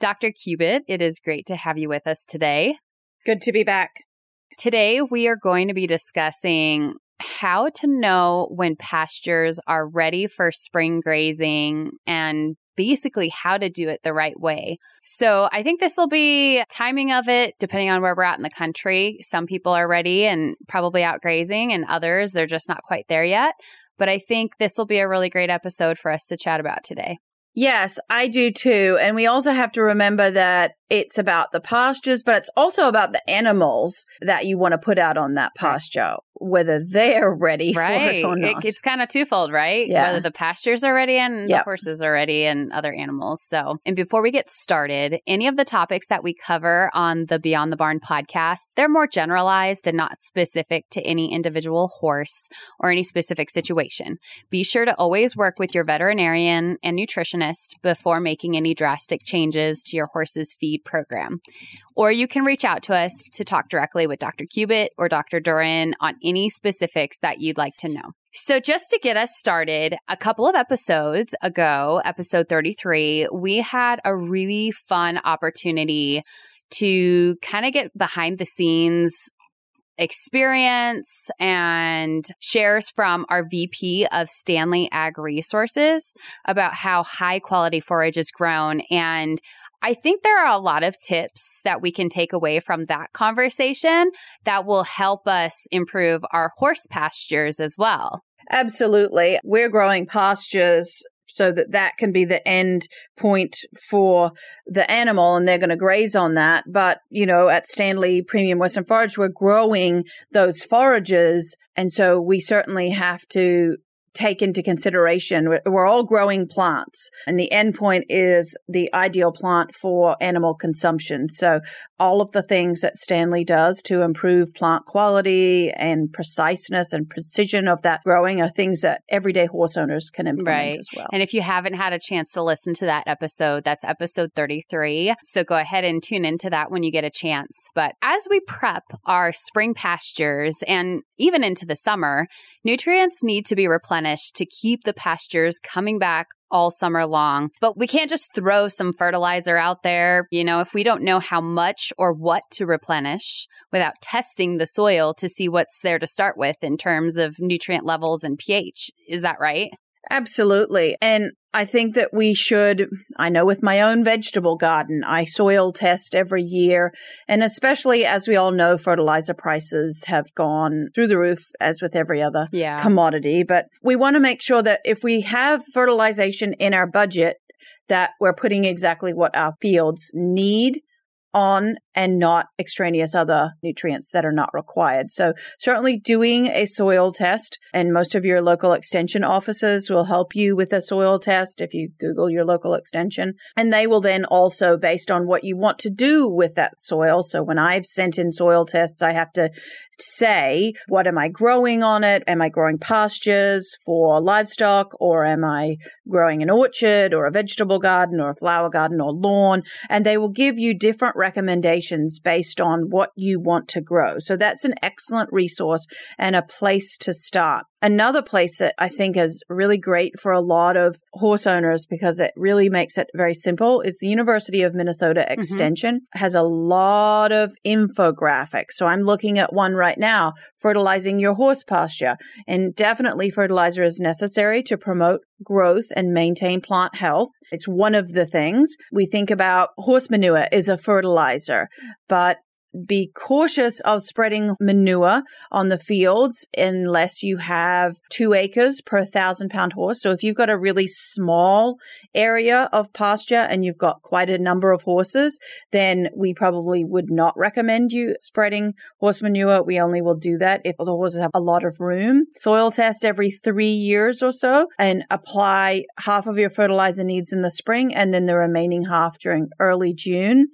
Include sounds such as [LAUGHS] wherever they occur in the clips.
Dr. Cubitt, it is great to have you with us today. Good to be back. Today, we are going to be discussing how to know when pastures are ready for spring grazing and basically how to do it the right way. So, I think this will be timing of it depending on where we're at in the country. Some people are ready and probably out grazing, and others, they're just not quite there yet. But I think this will be a really great episode for us to chat about today. Yes, I do too. And we also have to remember that it's about the pastures, but it's also about the animals that you want to put out on that pasture, whether they're ready right. for it or not. It, it's kind of twofold, right? Yeah. Whether the pastures are ready and Yep. the horses are ready and other animals. So, and before we get started, any of the topics that we cover on the Beyond the Barn podcast, they're more generalized and not specific to any individual horse or any specific situation. Be sure to always work with your veterinarian and nutritionist before making any drastic changes to your horse's feed program. Or you can reach out to us to talk directly with Dr. Cubitt or Dr. Duran on any specifics that you'd like to know. So, just to get us started, a couple of episodes ago, episode 33, we had a really fun opportunity to kind of get behind the scenes experience and shares from our VP of Standlee Ag Resources about how high quality forage is grown. And I think there are a lot of tips that we can take away from that conversation that will help us improve our horse pastures as well. Absolutely. We're growing pastures so that that can be the end point for the animal and they're going to graze on that. But, you know, at Standlee Premium Western Forage, we're growing those forages. And so we certainly have to take into consideration we're- all growing plants and the end point is the ideal plant for animal consumption so all of the things that standlee does to improve plant quality and preciseness and precision of that growing are things that everyday horse owners can implement Right. as well And if you haven't had a chance to listen to that episode, that's episode 33. So go ahead and tune into that when you get a chance. But as we prep our spring pastures and even into the summer, nutrients need to be replenished to keep the pastures coming back all summer long. But we can't just throw some fertilizer out there, you know, if we don't know how much or what to replenish without testing the soil to see what's there to start with in terms of nutrient levels and pH. Is that right? Absolutely. And I think that we should, I know with my own vegetable garden, I soil test every year. And especially as we all know, fertilizer prices have gone through the roof, as with every other Yeah. commodity. But we want to make sure that if we have fertilization in our budget, that we're putting exactly what our fields need on and not extraneous other nutrients that are not required. So certainly doing a soil test and most of your local extension offices will help you with a soil test if you Google your local extension. And they will then also based on what you want to do with that soil. So when I've sent in soil tests, I have to say, what am I growing on it? Am I growing pastures for livestock or am I growing an orchard or a vegetable garden or a flower garden or lawn? And they will give you different recommendations based on what you want to grow. So that's an excellent resource and a place to start. Another place that I think is really great for a lot of horse owners because it really makes it very simple is the University of Minnesota mm-hmm. Extension has a lot of infographics. So I'm looking at one right now, fertilizing your horse pasture. And definitely fertilizer is necessary to promote growth and maintain plant health. It's one of the things we think about horse manure is a fertilizer, but be cautious of spreading manure on the fields unless you have two acres per thousand pound horse. So if you've got a really small area of pasture and you've got quite a number of horses, then we probably would not recommend you spreading horse manure. We only will do that if the horses have a lot of room. Soil test every three years or so and apply half of your fertilizer needs in the spring and then the remaining half during early June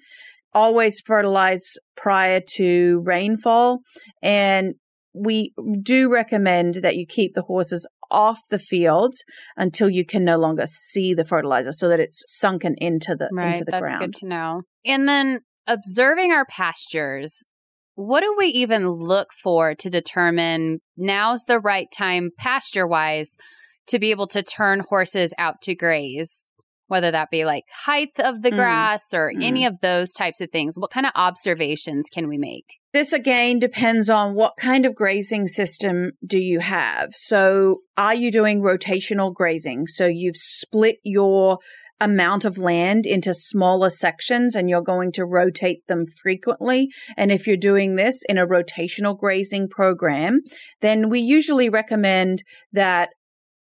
always fertilize prior to rainfall. And we do recommend that you keep the horses off the field until you can no longer see the fertilizer so that it's sunken into the right, into the that's ground. good to know. And then observing our pastures, what do we even look for to determine now's the right time pasture wise to be able to turn horses out to graze? Whether that be like height of the mm. grass or mm. any of those types of things? What kind of observations can we make? This again depends on what kind of grazing system do you have. So, are you doing rotational grazing? So, you've split your amount of land into smaller sections and you're going to rotate them frequently. And if you're doing this in a rotational grazing program, then we usually recommend that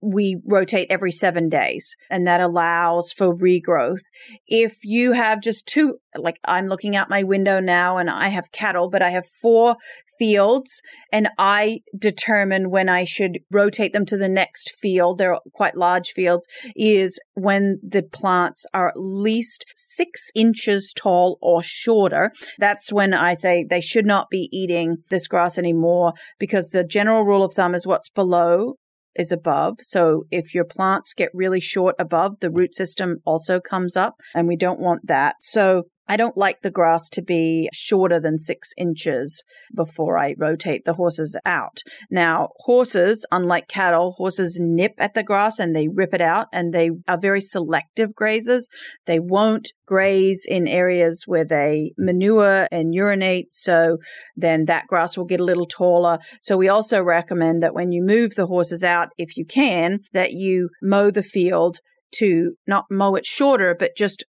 we rotate every seven days and that allows for regrowth. If you have just two, like I'm looking out my window now and I have cattle, but I have four fields and I determine when I should rotate them to the next field. They're quite large fields is when the plants are at least six inches tall or shorter. That's when I say they should not be eating this grass anymore because the general rule of thumb is what's below is above. So if your plants get really short above, the root system also comes up and we don't want that. So I don't like the grass to be shorter than six inches before I rotate the horses out. Now, horses, unlike cattle, horses nip at the grass and they rip it out and they are very selective grazers. They won't graze in areas where they manure and urinate. So then that grass will get a little taller. So we also recommend that when you move the horses out, if you can, that you mow the field to not mow it shorter, but just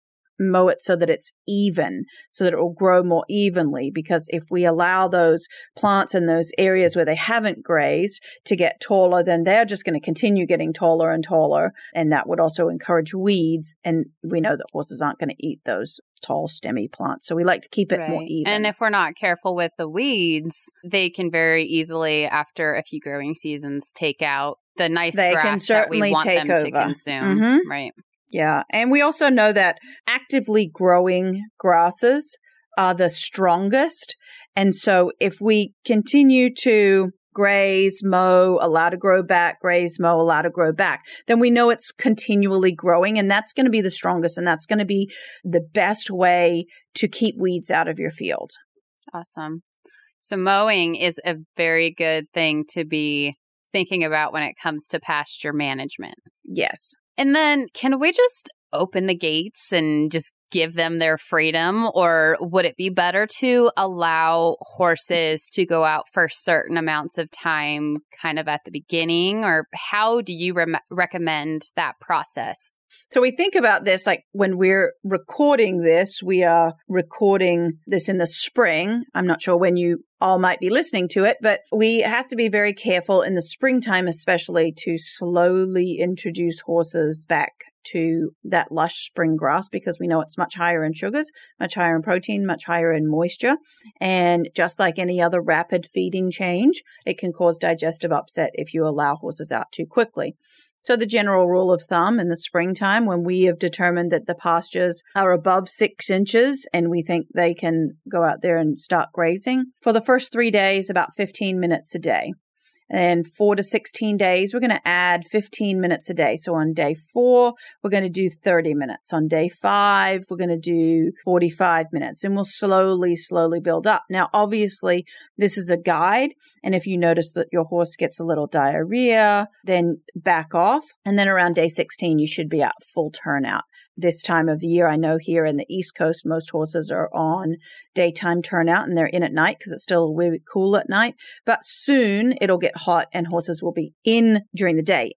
mow it so that it's even, so that it will grow more evenly. Because if we allow those plants in those areas where they haven't grazed to get taller, then they're just going to continue getting taller and taller. And that would also encourage weeds. And we know that horses aren't going to eat those tall stemmy plants. So we like to keep it right. more even. And if we're not careful with the weeds, they can very easily, after a few growing seasons, take out the nice they grass that we want them over. to consume. Mm-hmm. Right. Yeah. And we also know that actively growing grasses are the strongest. And so if we continue to graze, mow, allow to grow back, graze, mow, allow to grow back, then we know it's continually growing and that's going to be the strongest and that's going to be the best way to keep weeds out of your field. Awesome. So mowing is a very good thing to be thinking about when it comes to pasture management. Yes. And then can we just open the gates and just give them their freedom? Or would it be better to allow horses to go out for certain amounts of time kind of at the beginning? Or how do you re- recommend that process? So we think about this like when we're recording this, we are recording this in the spring. I'm not sure when you all might be listening to it, but we have to be very careful in the springtime, especially to slowly introduce horses back to that lush spring grass because we know it's much higher in sugars, much higher in protein, much higher in moisture. And just like any other rapid feeding change, it can cause digestive upset if you allow horses out too quickly. So the general rule of thumb in the springtime, when we have determined that the pastures are above six inches and we think they can go out there and start grazing, for the first three days, about 15 minutes a day. And four to 16 days, we're going to add 15 minutes a day. So on day four, we're going to do 30 minutes. On day five, we're going to do 45 minutes and we'll slowly, slowly build up. Now, obviously, this is a guide. And if you notice that your horse gets a little diarrhea, then back off. And then around day 16, you should be at full turnout this time of the year. I know here in the East Coast, most horses are on daytime turnout and they're in at night because it's still a bit cool at night. But soon it'll get hot and horses will be in during the day.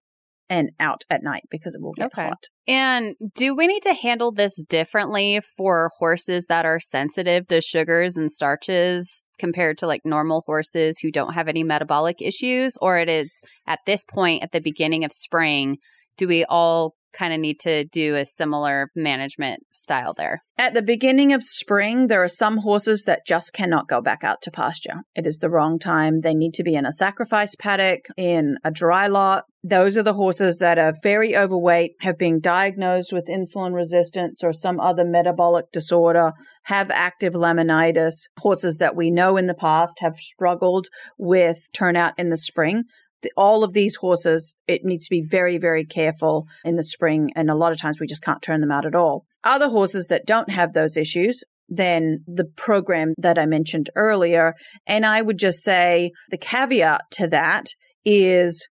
and out at night because it will get Okay. hot. And do we need to handle this differently for horses that are sensitive to sugars and starches compared to like normal horses who don't have any metabolic issues? Or it is at this point at the beginning of spring, do we all kind of need to do a similar management style there? At the beginning of spring, there are some horses that just cannot go back out to pasture. It is the wrong time. They need to be in a sacrifice paddock, in a dry lot. Those are the horses that are very overweight, have been diagnosed with insulin resistance or some other metabolic disorder, have active laminitis, horses that we know in the past have struggled with turnout in the spring all of these horses, it needs to be very, very careful in the spring. And a lot of times we just can't turn them out at all. Other horses that don't have those issues, then the program that I mentioned earlier. And I would just say the caveat to that is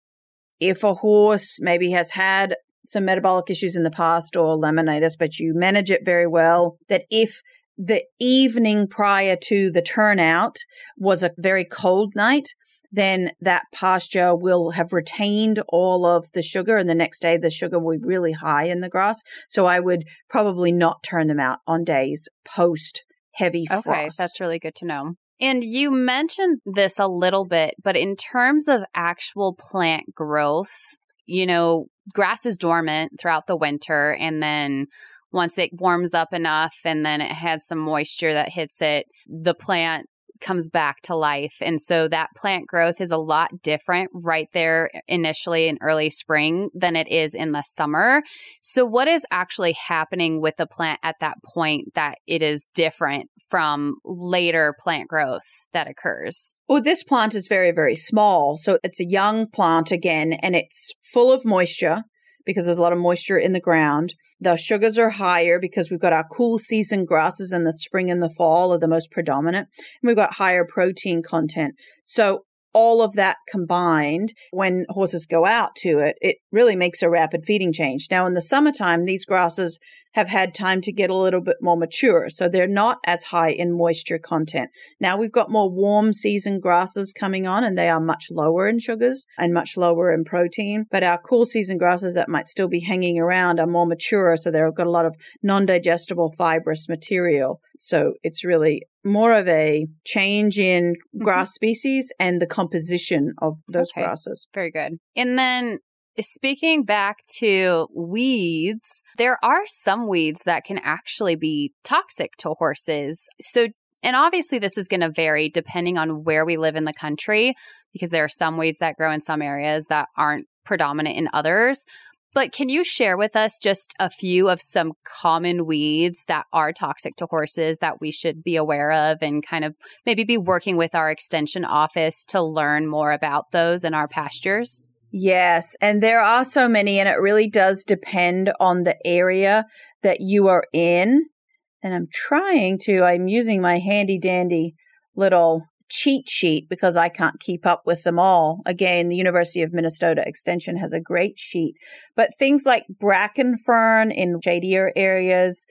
if a horse maybe has had some metabolic issues in the past or laminitis, but you manage it very well, that if the evening prior to the turnout was a very cold night, then that pasture will have retained all of the sugar and the next day the sugar will be really high in the grass. So I would probably not turn them out on days post heavy Okay, frost. that's really good to know. And you mentioned this a little bit, but in terms of actual plant growth, you know, grass is dormant throughout the winter. And then once it warms up enough and then it has some moisture that hits it, the plant comes back to life. And so that plant growth is a lot different right there initially in early spring than it is in the summer. So, what is actually happening with the plant at that point that it is different from later plant growth that occurs? Well, this plant is very, very small. So it's a young plant again, and it's full of moisture because there's a lot of moisture in the ground. The sugars are higher because we've got our cool season grasses in the spring and the fall are the most predominant. And we've got higher protein content. So all of that combined, when horses go out to it, it really makes a rapid feeding change. Now, in the summertime, these grasses have had time to get a little bit more mature. So they're not as high in moisture content. Now we've got more warm season grasses coming on and they are much lower in sugars and much lower in protein. But our cool season grasses that might still be hanging around are more mature. So they've got a lot of non digestible fibrous material. So it's really more of a change in mm-hmm. grass species and the composition of those Okay. grasses. Very good. And then speaking back to weeds, there are some weeds that can actually be toxic to horses. So, and obviously, this is going to vary depending on where we live in the country because there are some weeds that grow in some areas that aren't predominant in others. But can you share with us just a few of some common weeds that are toxic to horses that we should be aware of and kind of maybe be working with our extension office to learn more about those in our pastures? Yes, and there are so many, and it really does depend on the area that you are in. And I'm trying to, I'm using my handy dandy little cheat sheet because I can't keep up with them all. Again, the University of Minnesota Extension has a great sheet. But things like bracken fern in shadier areas,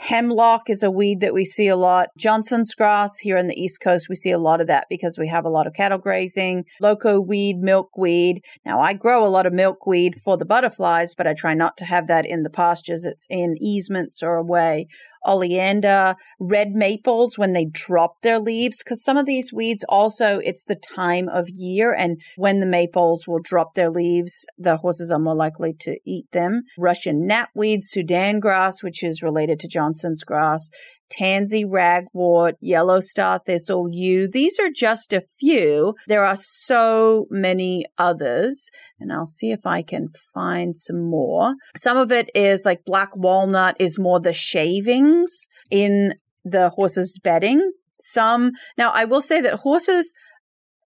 Hemlock is a weed that we see a lot. Johnson's grass here on the East Coast, we see a lot of that because we have a lot of cattle grazing. Loco weed, milkweed. Now, I grow a lot of milkweed for the butterflies, but I try not to have that in the pastures. It's in easements or away. Oleander, red maples when they drop their leaves, because some of these weeds also, it's the time of year, and when the maples will drop their leaves, the horses are more likely to eat them. Russian knapweed, Sudan grass, which is related to Johnson's grass, tansy ragwort, yellow star thistle, yew. These are just a few. There are so many others, and I'll see if I can find some more. Some of it is like black walnut is more the shavings in the horse's bedding. Some, now I will say that horses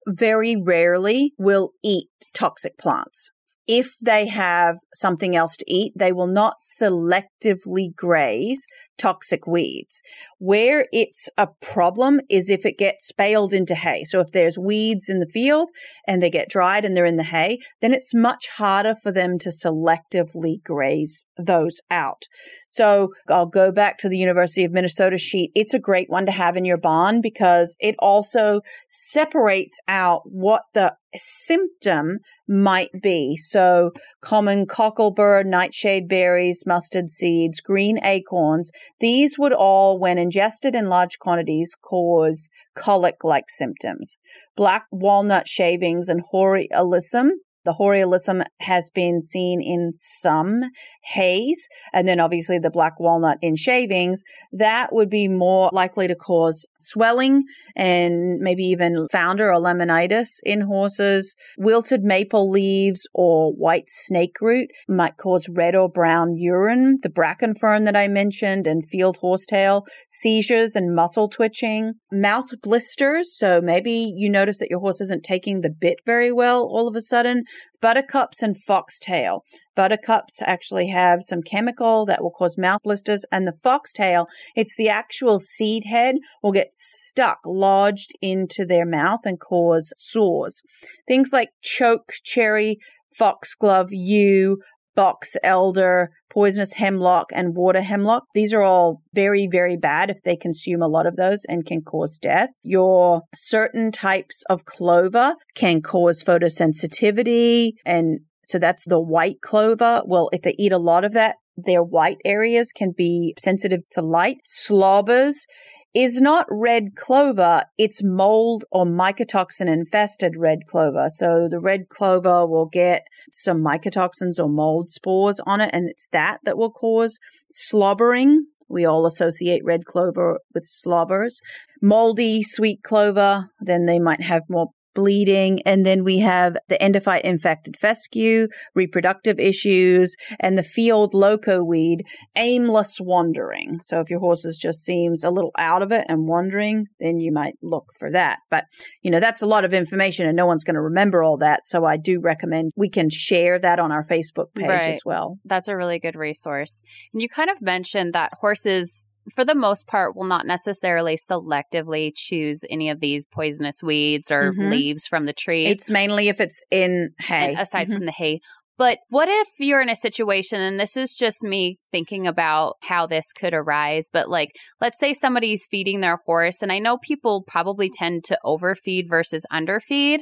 very rarely will eat toxic plants. If they have something else to eat, they will not selectively graze toxic weeds. Where it's a problem is if it gets baled into hay. So if there's weeds in the field and they get dried and they're in the hay, then it's much harder for them to selectively graze those out. So I'll go back to the University of Minnesota sheet. It's a great one to have in your barn because it also separates out what the symptom might be. So common cocklebur, nightshade berries, mustard seeds, green acorns, these would all, when ingested in large quantities, cause colic-like symptoms. Black walnut shavings and hoary alyssum the hoary alyssum has been seen in some hays, and then obviously the black walnut in shavings. That would be more likely to cause swelling and maybe even founder or laminitis in horses. Wilted maple leaves or white snake root might cause red or brown urine. The bracken fern that I mentioned and field horsetail, seizures and muscle twitching, mouth blisters. So maybe you notice that your horse isn't taking the bit very well all of a sudden buttercups and foxtail. Buttercups actually have some chemical that will cause mouth blisters, and the foxtail, it's the actual seed head will get stuck, lodged into their mouth and cause sores. Things like choke cherry, foxglove yew, box elder, poisonous hemlock, and water hemlock. These are all very, very bad if they consume a lot of those and can cause death. Your certain types of clover can cause photosensitivity. And so that's the white clover. Well, if they eat a lot of that, their white areas can be sensitive to light. Slobbers is not red clover, it's mold or mycotoxin infested red clover. So the red clover will get some mycotoxins or mold spores on it, and it's that that will cause slobbering. We all associate red clover with slobbers. Moldy sweet clover, then they might have more bleeding. And then we have the endophyte infected fescue, reproductive issues, and the field loco weed, aimless wandering. So if your horse just seems a little out of it and wandering, then you might look for that. But, you know, that's a lot of information and no one's going to remember all that. So I do recommend we can share that on our Facebook page right. as well. That's a really good resource. And you kind of mentioned that horses for the most part, will not necessarily selectively choose any of these poisonous weeds or mm-hmm. leaves from the trees. It's mainly if it's in hay. And aside mm-hmm. from the hay. But what if you're in a situation, and this is just me thinking about how this could arise, but like, let's say somebody's feeding their horse, and I know people probably tend to overfeed versus underfeed,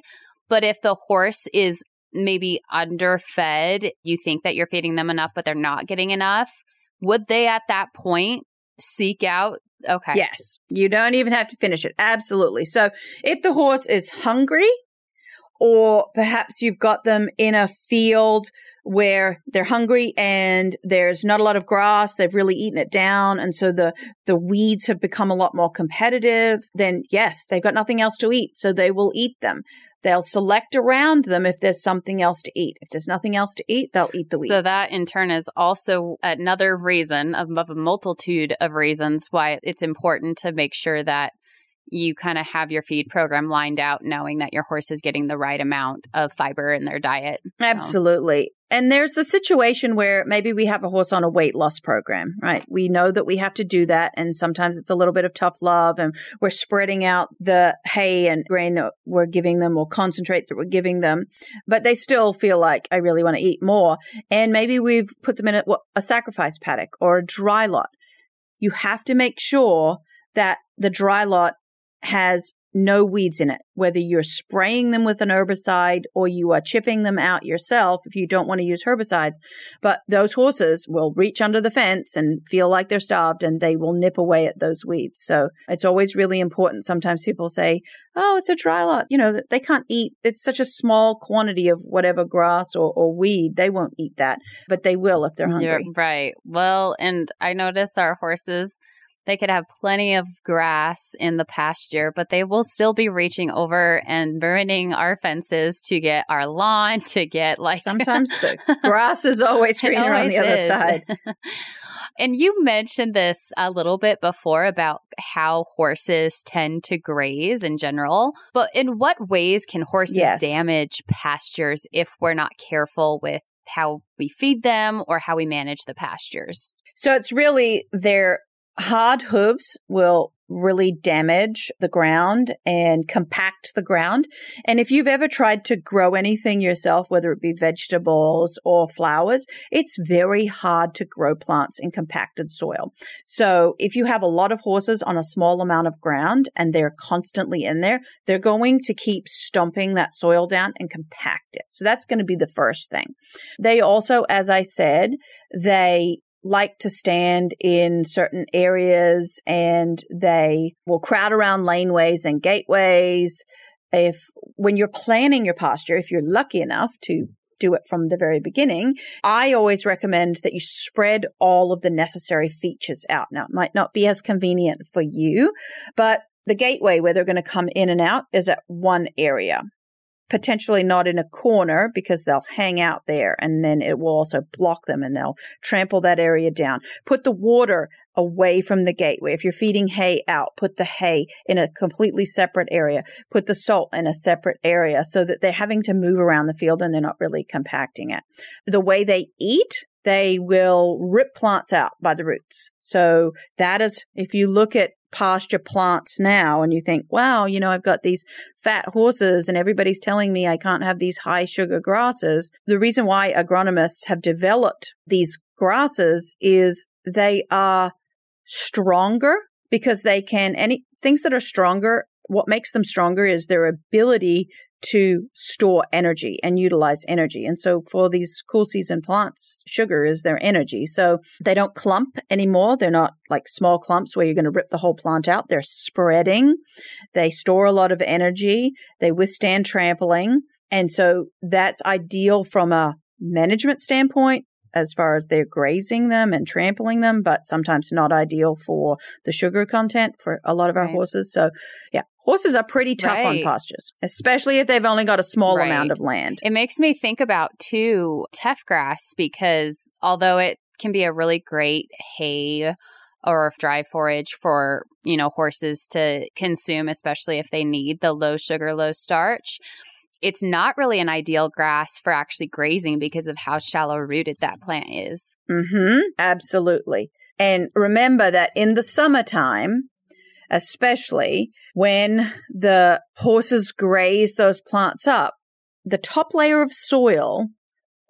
but if the horse is maybe underfed, you think that you're feeding them enough, but they're not getting enough, would they at that point seek out? Okay. Yes. You don't even have to finish it. Absolutely. So if the horse is hungry or perhaps you've got them in a field where they're hungry and there's not a lot of grass they've really eaten it down and so the the weeds have become a lot more competitive then yes they've got nothing else to eat so they will eat them They'll select around them if there's something else to eat. If there's nothing else to eat, they'll eat the weeds. So that in turn is also another reason of, of a multitude of reasons why it's important to make sure that you kind of have your feed program lined out knowing that your horse is getting the right amount of fiber in their diet. So. Absolutely. And there's a situation where maybe we have a horse on a weight loss program, right? We know that we have to do that. And sometimes it's a little bit of tough love and we're spreading out the hay and grain that we're giving them or concentrate that we're giving them, but they still feel like I really want to eat more. And maybe we've put them in a, a sacrifice paddock or a dry lot. You have to make sure that the dry lot has no weeds in it, whether you're spraying them with an herbicide or you are chipping them out yourself if you don't want to use herbicides. But those horses will reach under the fence and feel like they're starved and they will nip away at those weeds. So it's always really important. Sometimes people say, Oh, it's a dry lot. You know, they can't eat. It's such a small quantity of whatever grass or, or weed. They won't eat that, but they will if they're hungry. You're right. Well, and I notice our horses they could have plenty of grass in the pasture, but they will still be reaching over and burning our fences to get our lawn, [LAUGHS] to get like. Sometimes the [LAUGHS] grass is always greener always on the other side. [LAUGHS] and you mentioned this a little bit before about how horses tend to graze in general. But in what ways can horses yes. damage pastures if we're not careful with how we feed them or how we manage the pastures? So it's really their hard hooves will really damage the ground and compact the ground. And if you've ever tried to grow anything yourself, whether it be vegetables or flowers, it's very hard to grow plants in compacted soil. So if you have a lot of horses on a small amount of ground and they're constantly in there, they're going to keep stomping that soil down and compact it. So that's going to be the first thing. They also, as I said, they like to stand in certain areas and they will crowd around laneways and gateways. If when you're planning your pasture, if you're lucky enough to do it from the very beginning, I always recommend that you spread all of the necessary features out. Now, it might not be as convenient for you, but the gateway where they're going to come in and out is at one area potentially not in a corner because they'll hang out there and then it will also block them and they'll trample that area down. Put the water away from the gateway. If you're feeding hay out, put the hay in a completely separate area. Put the salt in a separate area so that they're having to move around the field and they're not really compacting it. The way they eat, they will rip plants out by the roots. So that is, if you look at pasture plants now and you think, wow, you know, I've got these fat horses and everybody's telling me I can't have these high sugar grasses. The reason why agronomists have developed these grasses is they are stronger because they can any things that are stronger what makes them stronger is their ability to store energy and utilize energy. And so for these cool season plants, sugar is their energy. So they don't clump anymore. They're not like small clumps where you're going to rip the whole plant out. They're spreading. They store a lot of energy. They withstand trampling. And so that's ideal from a management standpoint as far as they're grazing them and trampling them, but sometimes not ideal for the sugar content for a lot of our right. horses. So, yeah, Horses are pretty tough right. on pastures, especially if they've only got a small right. amount of land. It makes me think about too teff grass because although it can be a really great hay or dry forage for, you know, horses to consume, especially if they need the low sugar, low starch. It's not really an ideal grass for actually grazing because of how shallow rooted that plant is. Mhm. Absolutely. And remember that in the summertime, especially when the horses graze those plants up, the top layer of soil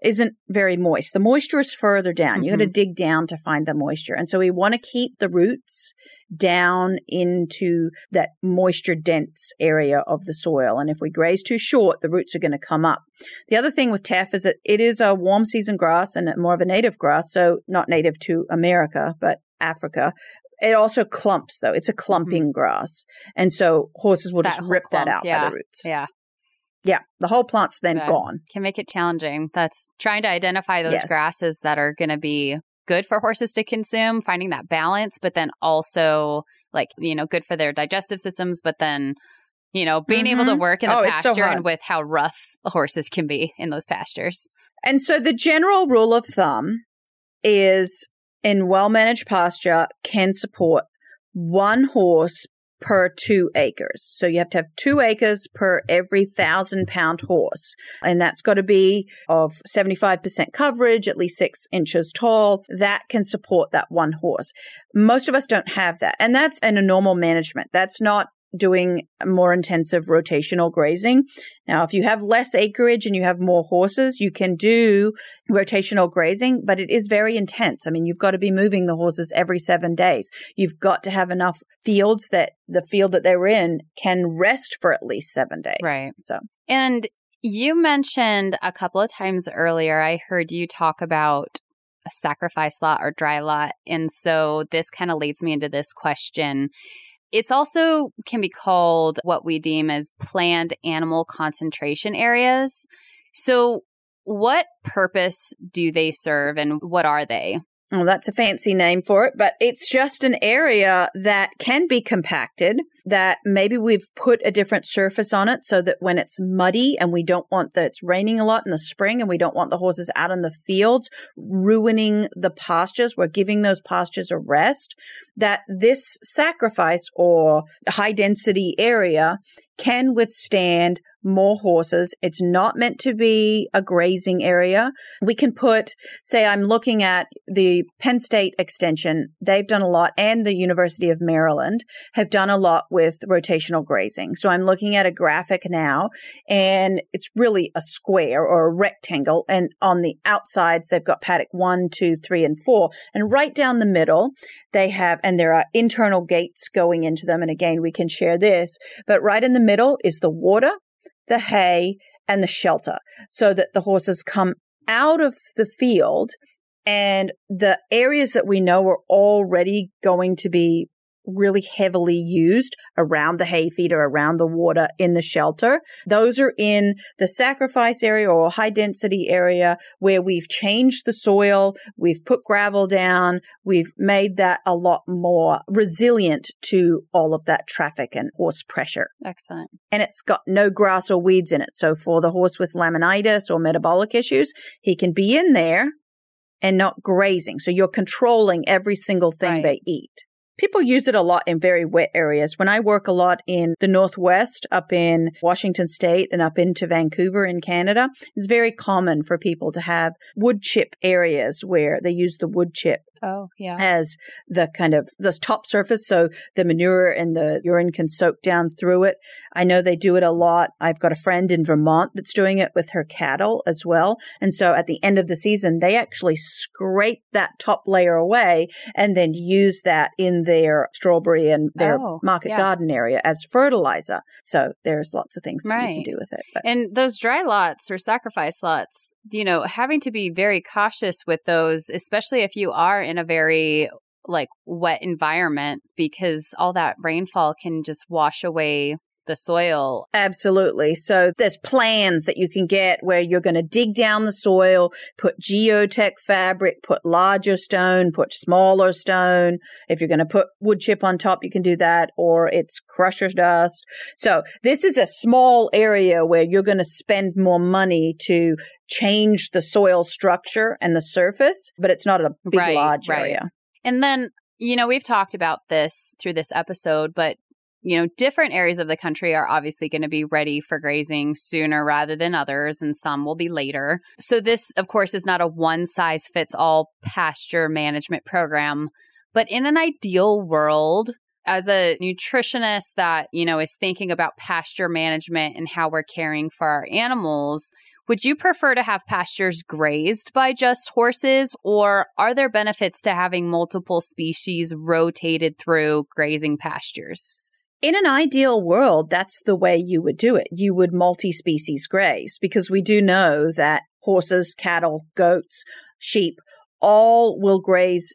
isn't very moist. The moisture is further down. Mm-hmm. You got to dig down to find the moisture. And so we want to keep the roots down into that moisture dense area of the soil. And if we graze too short, the roots are going to come up. The other thing with teff is that it is a warm season grass and more of a native grass. So not native to America, but Africa. It also clumps though. It's a clumping mm-hmm. grass. And so horses will that just rip clump, that out yeah. by the roots. Yeah. Yeah. The whole plant's then Good. gone. Can make it challenging. That's trying to identify those yes. grasses that are going to be good for horses to consume, finding that balance, but then also like, you know, good for their digestive systems, but then, you know, being mm-hmm. able to mm-hmm. work in the oh, pasture so and with how rough horses can be in those pastures. And so the general rule of thumb is in well managed pasture can support one horse per two acres. So you have to have two acres per every thousand pound horse. And that's got to be of 75% coverage, at least six inches tall. That can support that one horse. Most of us don't have that. And that's in a normal management. That's not doing more intensive rotational grazing. Now, if you have less acreage and you have more horses, you can do rotational grazing, but it is very intense. I mean, you've got to be moving the horses every seven days. You've got to have enough fields that the field that they're in can rest for at least seven days. Right. So, and you mentioned a couple of times earlier, I heard you talk about a sacrifice lot or dry lot. And so this kind of leads me into this question it's also can be called what we deem as planned animal concentration areas. So, what purpose do they serve and what are they? Well, that's a fancy name for it, but it's just an area that can be compacted that maybe we've put a different surface on it so that when it's muddy and we don't want that it's raining a lot in the spring and we don't want the horses out in the fields ruining the pastures, we're giving those pastures a rest, that this sacrifice or high density area can withstand more horses. It's not meant to be a grazing area. We can put, say, I'm looking at the Penn State Extension. They've done a lot, and the University of Maryland have done a lot with rotational grazing. So I'm looking at a graphic now, and it's really a square or a rectangle. And on the outsides, they've got paddock one, two, three, and four. And right down the middle, they have, and there are internal gates going into them. And again, we can share this, but right in the middle is the water the hay, and the shelter so that the horses come out of the field and the areas that we know are already going to be really heavily used around the hay feeder, around the water in the shelter. Those are in the sacrifice area or high density area where we've changed the soil, we've put gravel down, we've made that a lot more resilient to all of that traffic and horse pressure. Excellent. And it's got no grass or weeds in it. So for the horse with laminitis or metabolic issues, he can be in there and not grazing. So you're controlling every single thing right. they eat. People use it a lot in very wet areas. When I work a lot in the Northwest, up in Washington State and up into Vancouver in Canada, it's very common for people to have wood chip areas where they use the wood chip Oh, yeah. As the kind of the top surface, so the manure and the urine can soak down through it. I know they do it a lot. I've got a friend in Vermont that's doing it with her cattle as well. And so at the end of the season, they actually scrape that top layer away and then use that in their strawberry and their oh, market yeah. garden area as fertilizer. So there's lots of things right. that you can do with it. But. And those dry lots or sacrifice lots, you know, having to be very cautious with those, especially if you are in a very like wet environment because all that rainfall can just wash away the soil. Absolutely. So there's plans that you can get where you're going to dig down the soil, put geotech fabric, put larger stone, put smaller stone. If you're going to put wood chip on top, you can do that or it's crusher dust. So this is a small area where you're going to spend more money to change the soil structure and the surface, but it's not a big, right, large right. area. And then you know, we've talked about this through this episode, but you know, different areas of the country are obviously going to be ready for grazing sooner rather than others, and some will be later. So, this, of course, is not a one size fits all pasture management program. But in an ideal world, as a nutritionist that, you know, is thinking about pasture management and how we're caring for our animals, would you prefer to have pastures grazed by just horses, or are there benefits to having multiple species rotated through grazing pastures? In an ideal world, that's the way you would do it. You would multi species graze because we do know that horses, cattle, goats, sheep all will graze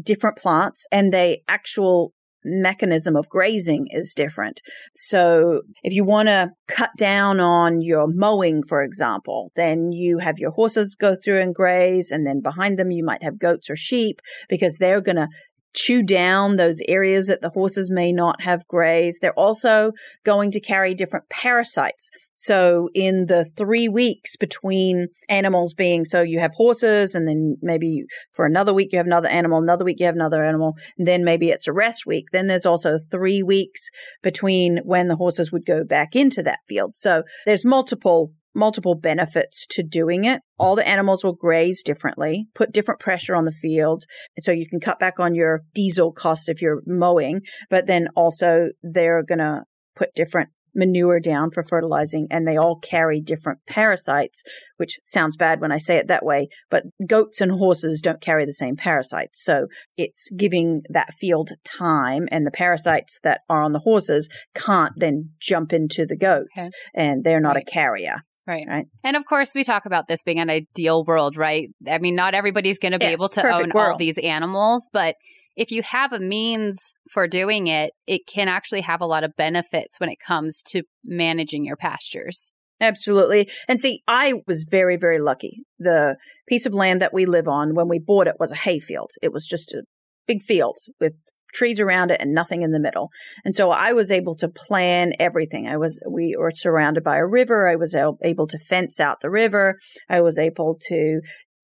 different plants and the actual mechanism of grazing is different. So if you want to cut down on your mowing, for example, then you have your horses go through and graze and then behind them you might have goats or sheep because they're going to chew down those areas that the horses may not have grazed. They're also going to carry different parasites. So in the three weeks between animals being, so you have horses and then maybe for another week you have another animal, another week you have another animal, then maybe it's a rest week. Then there's also three weeks between when the horses would go back into that field. So there's multiple multiple benefits to doing it. All the animals will graze differently, put different pressure on the field. And so you can cut back on your diesel cost if you're mowing, but then also they're going to put different manure down for fertilizing and they all carry different parasites, which sounds bad when I say it that way, but goats and horses don't carry the same parasites. So it's giving that field time and the parasites that are on the horses can't then jump into the goats okay. and they're not right. a carrier. Right. Right. And of course, we talk about this being an ideal world, right? I mean, not everybody's going to be yes, able to own world. all these animals, but if you have a means for doing it, it can actually have a lot of benefits when it comes to managing your pastures. Absolutely. And see, I was very, very lucky. The piece of land that we live on when we bought it was a hay field. It was just a big field with trees around it and nothing in the middle. And so I was able to plan everything. I was, we were surrounded by a river. I was able to fence out the river. I was able to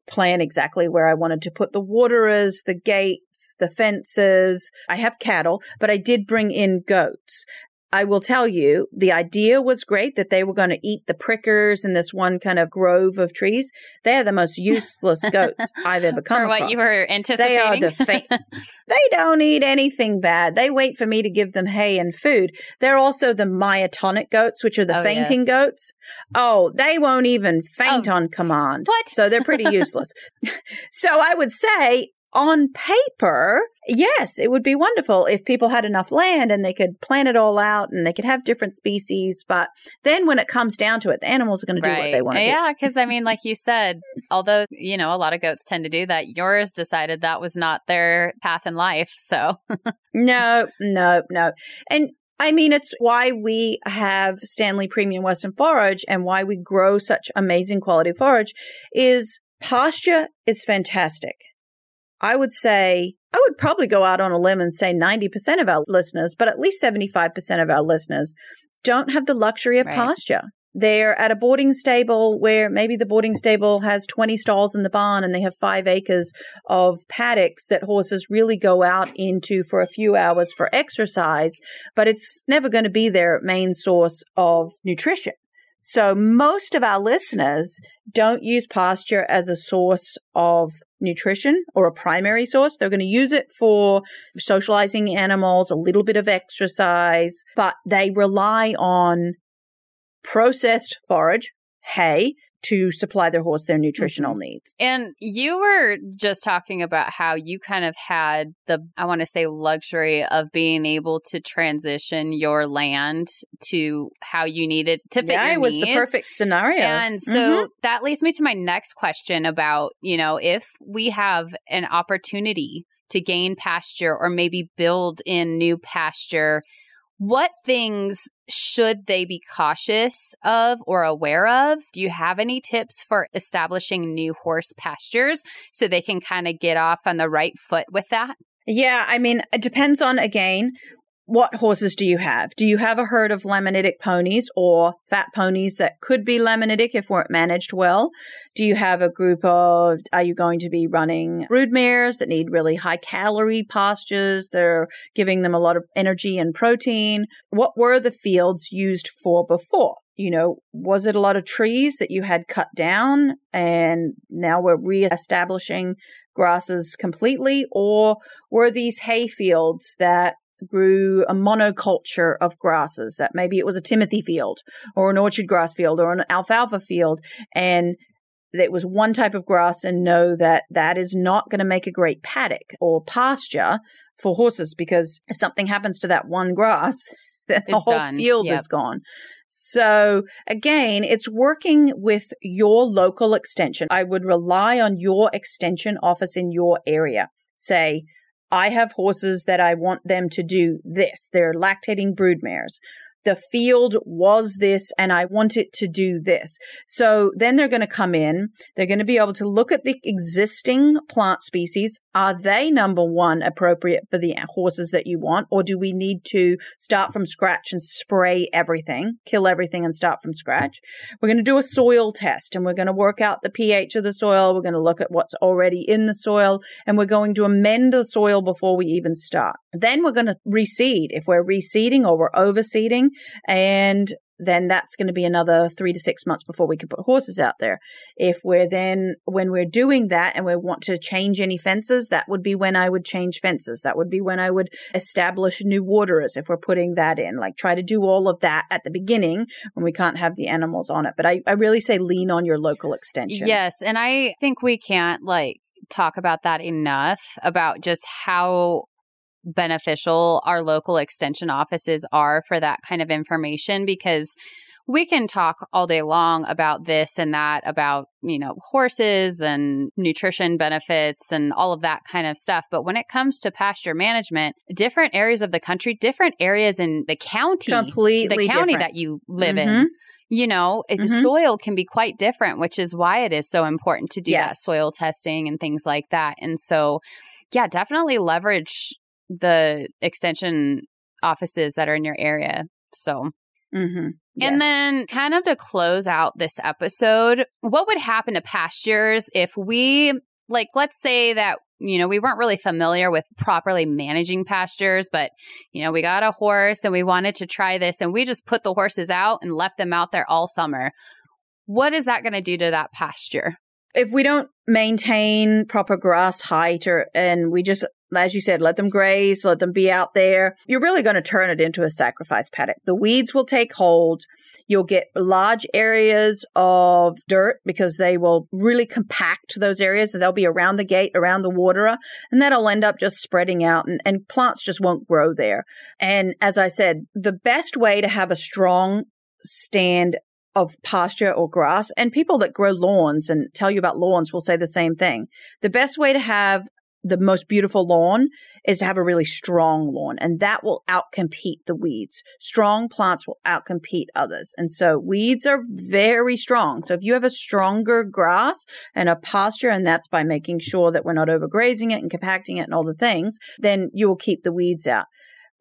plan exactly where I wanted to put the waterers, the gates, the fences. I have cattle, but I did bring in goats. I will tell you, the idea was great that they were going to eat the prickers in this one kind of grove of trees. They are the most [LAUGHS] useless goats I've ever come For across. what you were anticipating. They are the fa- [LAUGHS] They don't eat anything bad. They wait for me to give them hay and food. They're also the myotonic goats, which are the Oh, fainting yes. goats. Oh, they won't even oh, faint Oh. on command. What? So they're pretty [LAUGHS] useless. so I would say on paper, yes, it would be wonderful if people had enough land and they could plan it all out and they could have different species. But then when it comes down to it, the animals are going to do what they want to do. Yeah, because I mean, like you said, although you know a lot of goats tend to do that, yours decided that was not their path in life. So No, no, no. And I mean, it's why we have Standlee Premium Western Forage and why we grow such amazing quality forage is pasture is fantastic. I would say, I would probably go out on a limb and say 90% of our listeners, but at least 75% of our listeners don't have the luxury of Right. pasture. They're at a boarding stable where maybe the boarding stable has 20 stalls in the barn and they have five acres of paddocks that horses really go out into for a few hours for exercise, but it's never going to be their main source of nutrition. So most of our listeners don't use pasture as a source of nutrition or a primary source. They're going to use it for socializing animals, a little bit of exercise, but they rely on processed forage, hay, to supply their horse their nutritional mm-hmm. needs. And you were just talking about how you kind of had the, I want to say, luxury of being able to transition your land to how you needed to fit yeah, it was needs. the perfect scenario. And so mm-hmm. that leads me to my next question about, you know, if we have an opportunity to gain pasture or maybe build in new pasture, what things should they be cautious of or aware of? Do you have any tips for establishing new horse pastures so they can kind of get off on the right foot with that? Yeah, I mean, it depends on again what horses do you have? Do you have a herd of laminitic ponies or fat ponies that could be laminitic if weren't managed well? Do you have a group of, are you going to be running brood mares that need really high calorie pastures? They're giving them a lot of energy and protein. What were the fields used for before? You know, was it a lot of trees that you had cut down and now we're reestablishing grasses completely? Or were these hay fields that grew a monoculture of grasses that maybe it was a timothy field or an orchard grass field or an alfalfa field and it was one type of grass and know that that is not going to make a great paddock or pasture for horses because if something happens to that one grass [LAUGHS] then the whole done. field Yep. is gone so again it's working with your local extension i would rely on your extension office in your area say I have horses that I want them to do this. They're lactating brood mares. The field was this and I want it to do this. So then they're going to come in. They're going to be able to look at the existing plant species. Are they number one appropriate for the horses that you want? Or do we need to start from scratch and spray everything, kill everything and start from scratch? We're going to do a soil test and we're going to work out the pH of the soil. We're going to look at what's already in the soil and we're going to amend the soil before we even start. Then we're going to reseed if we're reseeding or we're overseeding. And then that's going to be another three to six months before we can put horses out there. If we're then, when we're doing that and we want to change any fences, that would be when I would change fences. That would be when I would establish new waterers if we're putting that in. Like try to do all of that at the beginning when we can't have the animals on it. But I, I really say lean on your local extension. Yes. And I think we can't like talk about that enough about just how beneficial our local extension offices are for that kind of information because we can talk all day long about this and that about you know horses and nutrition benefits and all of that kind of stuff but when it comes to pasture management different areas of the country different areas in the county Completely the county different. that you live Mhm. in you know, Mhm. soil can be quite different, which is why it is so important to do that soil testing and things like that. And so, yeah, definitely leverage the extension offices that are in your area. So, Mm-hmm. and then kind of to close out this episode, what would happen to pastures if we, like, let's say that, you know, we weren't really familiar with properly managing pastures, but, you know, we got a horse and we wanted to try this and we just put the horses out and left them out there all summer. What is that going to do to that pasture? if we don't maintain proper grass height or and we just as you said let them graze let them be out there you're really going to turn it into a sacrifice paddock the weeds will take hold you'll get large areas of dirt because they will really compact those areas and they'll be around the gate around the waterer and that'll end up just spreading out and, and plants just won't grow there and as i said the best way to have a strong stand of pasture or grass. And people that grow lawns and tell you about lawns will say the same thing. The best way to have the most beautiful lawn is to have a really strong lawn and that will outcompete the weeds. Strong plants will outcompete others. And so weeds are very strong. So if you have a stronger grass and a pasture, and that's by making sure that we're not overgrazing it and compacting it and all the things, then you will keep the weeds out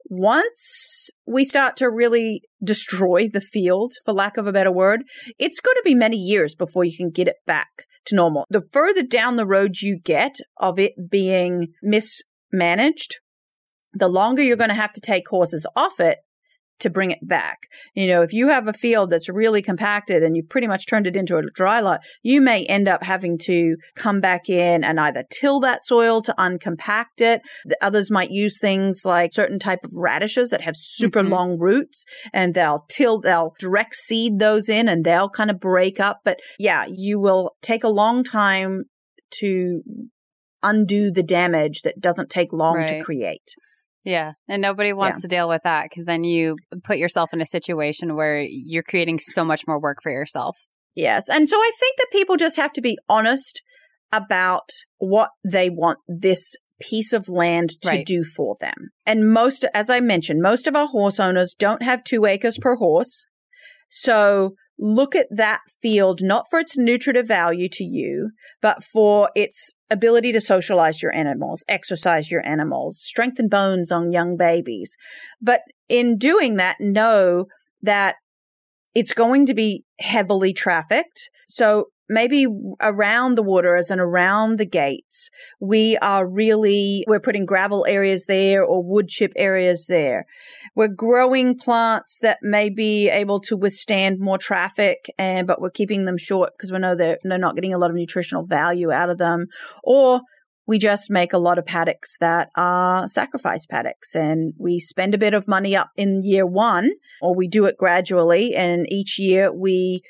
once we start to really destroy the field, for lack of a better word, it's going to be many years before you can get it back to normal. The further down the road you get of it being mismanaged, the longer you're going to have to take horses off it to bring it back. You know, if you have a field that's really compacted and you've pretty much turned it into a dry lot, you may end up having to come back in and either till that soil to uncompact it. The others might use things like certain type of radishes that have super mm-hmm. long roots and they'll till, they'll direct seed those in and they'll kind of break up. But yeah, you will take a long time to undo the damage that doesn't take long right. to create. Yeah. And nobody wants yeah. to deal with that because then you put yourself in a situation where you're creating so much more work for yourself. Yes. And so I think that people just have to be honest about what they want this piece of land to right. do for them. And most, as I mentioned, most of our horse owners don't have two acres per horse. So look at that field not for its nutritive value to you, but for its ability to socialize your animals, exercise your animals, strengthen bones on young babies. But in doing that, know that it's going to be heavily trafficked. So maybe around the waterers and around the gates, we are really, we're putting gravel areas there or wood chip areas there. We're growing plants that may be able to withstand more traffic and, but we're keeping them short because we know they're, they're not getting a lot of nutritional value out of them. Or we just make a lot of paddocks that are sacrifice paddocks and we spend a bit of money up in year one or we do it gradually and each year we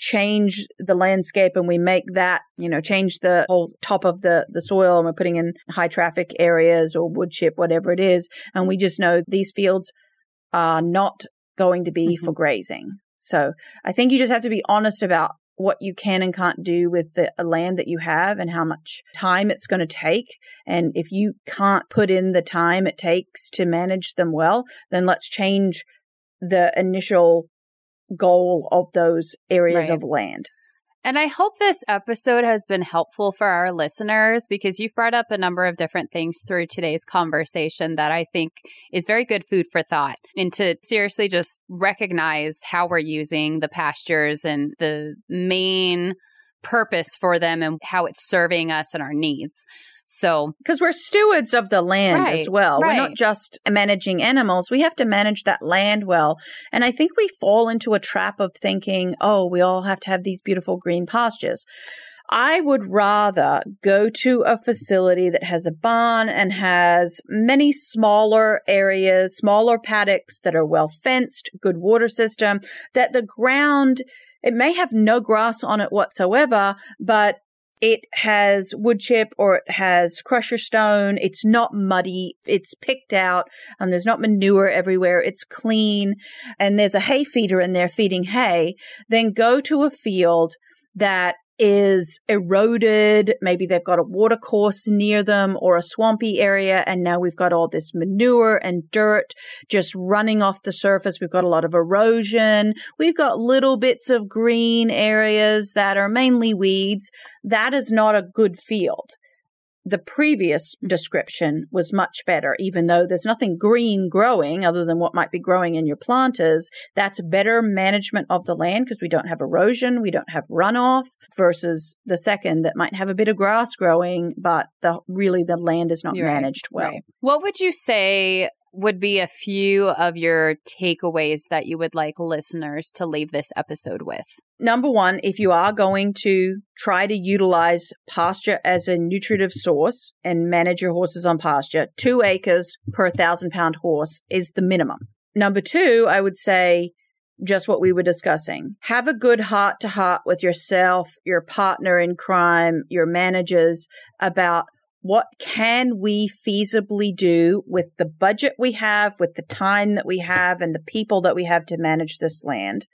change the landscape and we make that, you know, change the whole top of the, the soil and we're putting in high traffic areas or wood chip, whatever it is. And we just know these fields are not going to be mm-hmm. for grazing. So I think you just have to be honest about what you can and can't do with the land that you have and how much time it's going to take. And if you can't put in the time it takes to manage them well, then let's change the initial goal of those areas right. of land. And I hope this episode has been helpful for our listeners because you've brought up a number of different things through today's conversation that I think is very good food for thought and to seriously just recognize how we're using the pastures and the main purpose for them and how it's serving us and our needs. So, because we're stewards of the land right, as well. Right. We're not just managing animals. We have to manage that land well. And I think we fall into a trap of thinking, oh, we all have to have these beautiful green pastures. I would rather go to a facility that has a barn and has many smaller areas, smaller paddocks that are well fenced, good water system, that the ground, it may have no grass on it whatsoever, but it has wood chip or it has crusher stone. It's not muddy. It's picked out and there's not manure everywhere. It's clean and there's a hay feeder in there feeding hay. Then go to a field that is eroded. Maybe they've got a water course near them or a swampy area. And now we've got all this manure and dirt just running off the surface. We've got a lot of erosion. We've got little bits of green areas that are mainly weeds. That is not a good field. The previous description was much better, even though there's nothing green growing other than what might be growing in your planters. That's better management of the land because we don't have erosion, we don't have runoff versus the second that might have a bit of grass growing, but the really the land is not You're right, managed well. Right. What would you say would be a few of your takeaways that you would like listeners to leave this episode with? Number one, if you are going to try to utilize pasture as a nutritive source and manage your horses on pasture, two acres per thousand pound horse is the minimum. Number two, I would say just what we were discussing. Have a good heart to heart with yourself, your partner in crime, your managers about what can we feasibly do with the budget we have, with the time that we have and the people that we have to manage this land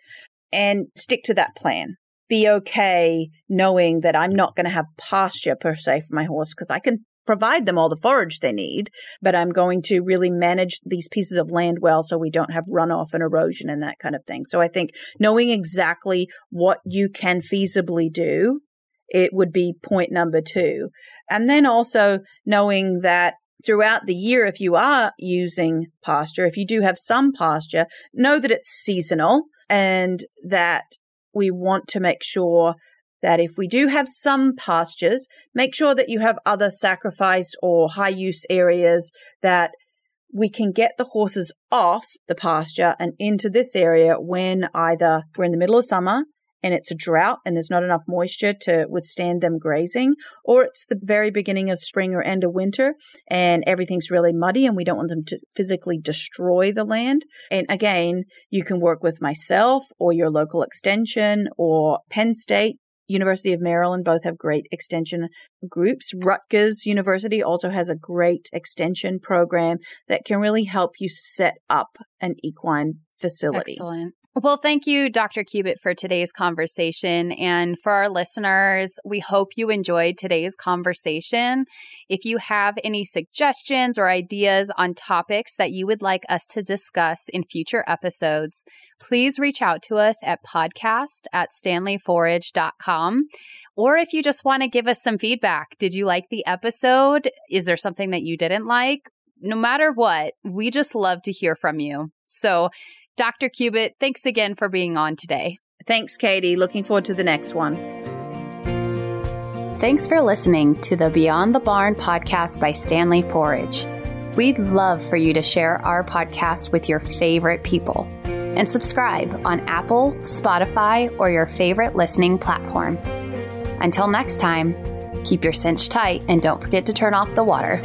and stick to that plan. Be okay knowing that I'm not going to have pasture per se for my horse because I can provide them all the forage they need, but I'm going to really manage these pieces of land well so we don't have runoff and erosion and that kind of thing. So I think knowing exactly what you can feasibly do it would be point number two. And then also knowing that throughout the year, if you are using pasture, if you do have some pasture, know that it's seasonal and that we want to make sure that if we do have some pastures, make sure that you have other sacrifice or high use areas that we can get the horses off the pasture and into this area when either we're in the middle of summer and it's a drought and there's not enough moisture to withstand them grazing, or it's the very beginning of spring or end of winter and everything's really muddy and we don't want them to physically destroy the land. And again, you can work with myself or your local extension or Penn State University of Maryland both have great extension groups. Rutgers University also has a great extension program that can really help you set up an equine facility. Excellent. Well, thank you, Dr. Cubitt, for today's conversation. And for our listeners, we hope you enjoyed today's conversation. If you have any suggestions or ideas on topics that you would like us to discuss in future episodes, please reach out to us at podcast at standleeforage.com. Or if you just want to give us some feedback, did you like the episode? Is there something that you didn't like? No matter what, we just love to hear from you. So, Dr. Cubitt, thanks again for being on today. Thanks, Katie. Looking forward to the next one. Thanks for listening to the Beyond the Barn podcast by Standlee Forage. We'd love for you to share our podcast with your favorite people and subscribe on Apple, Spotify, or your favorite listening platform. Until next time, keep your cinch tight and don't forget to turn off the water.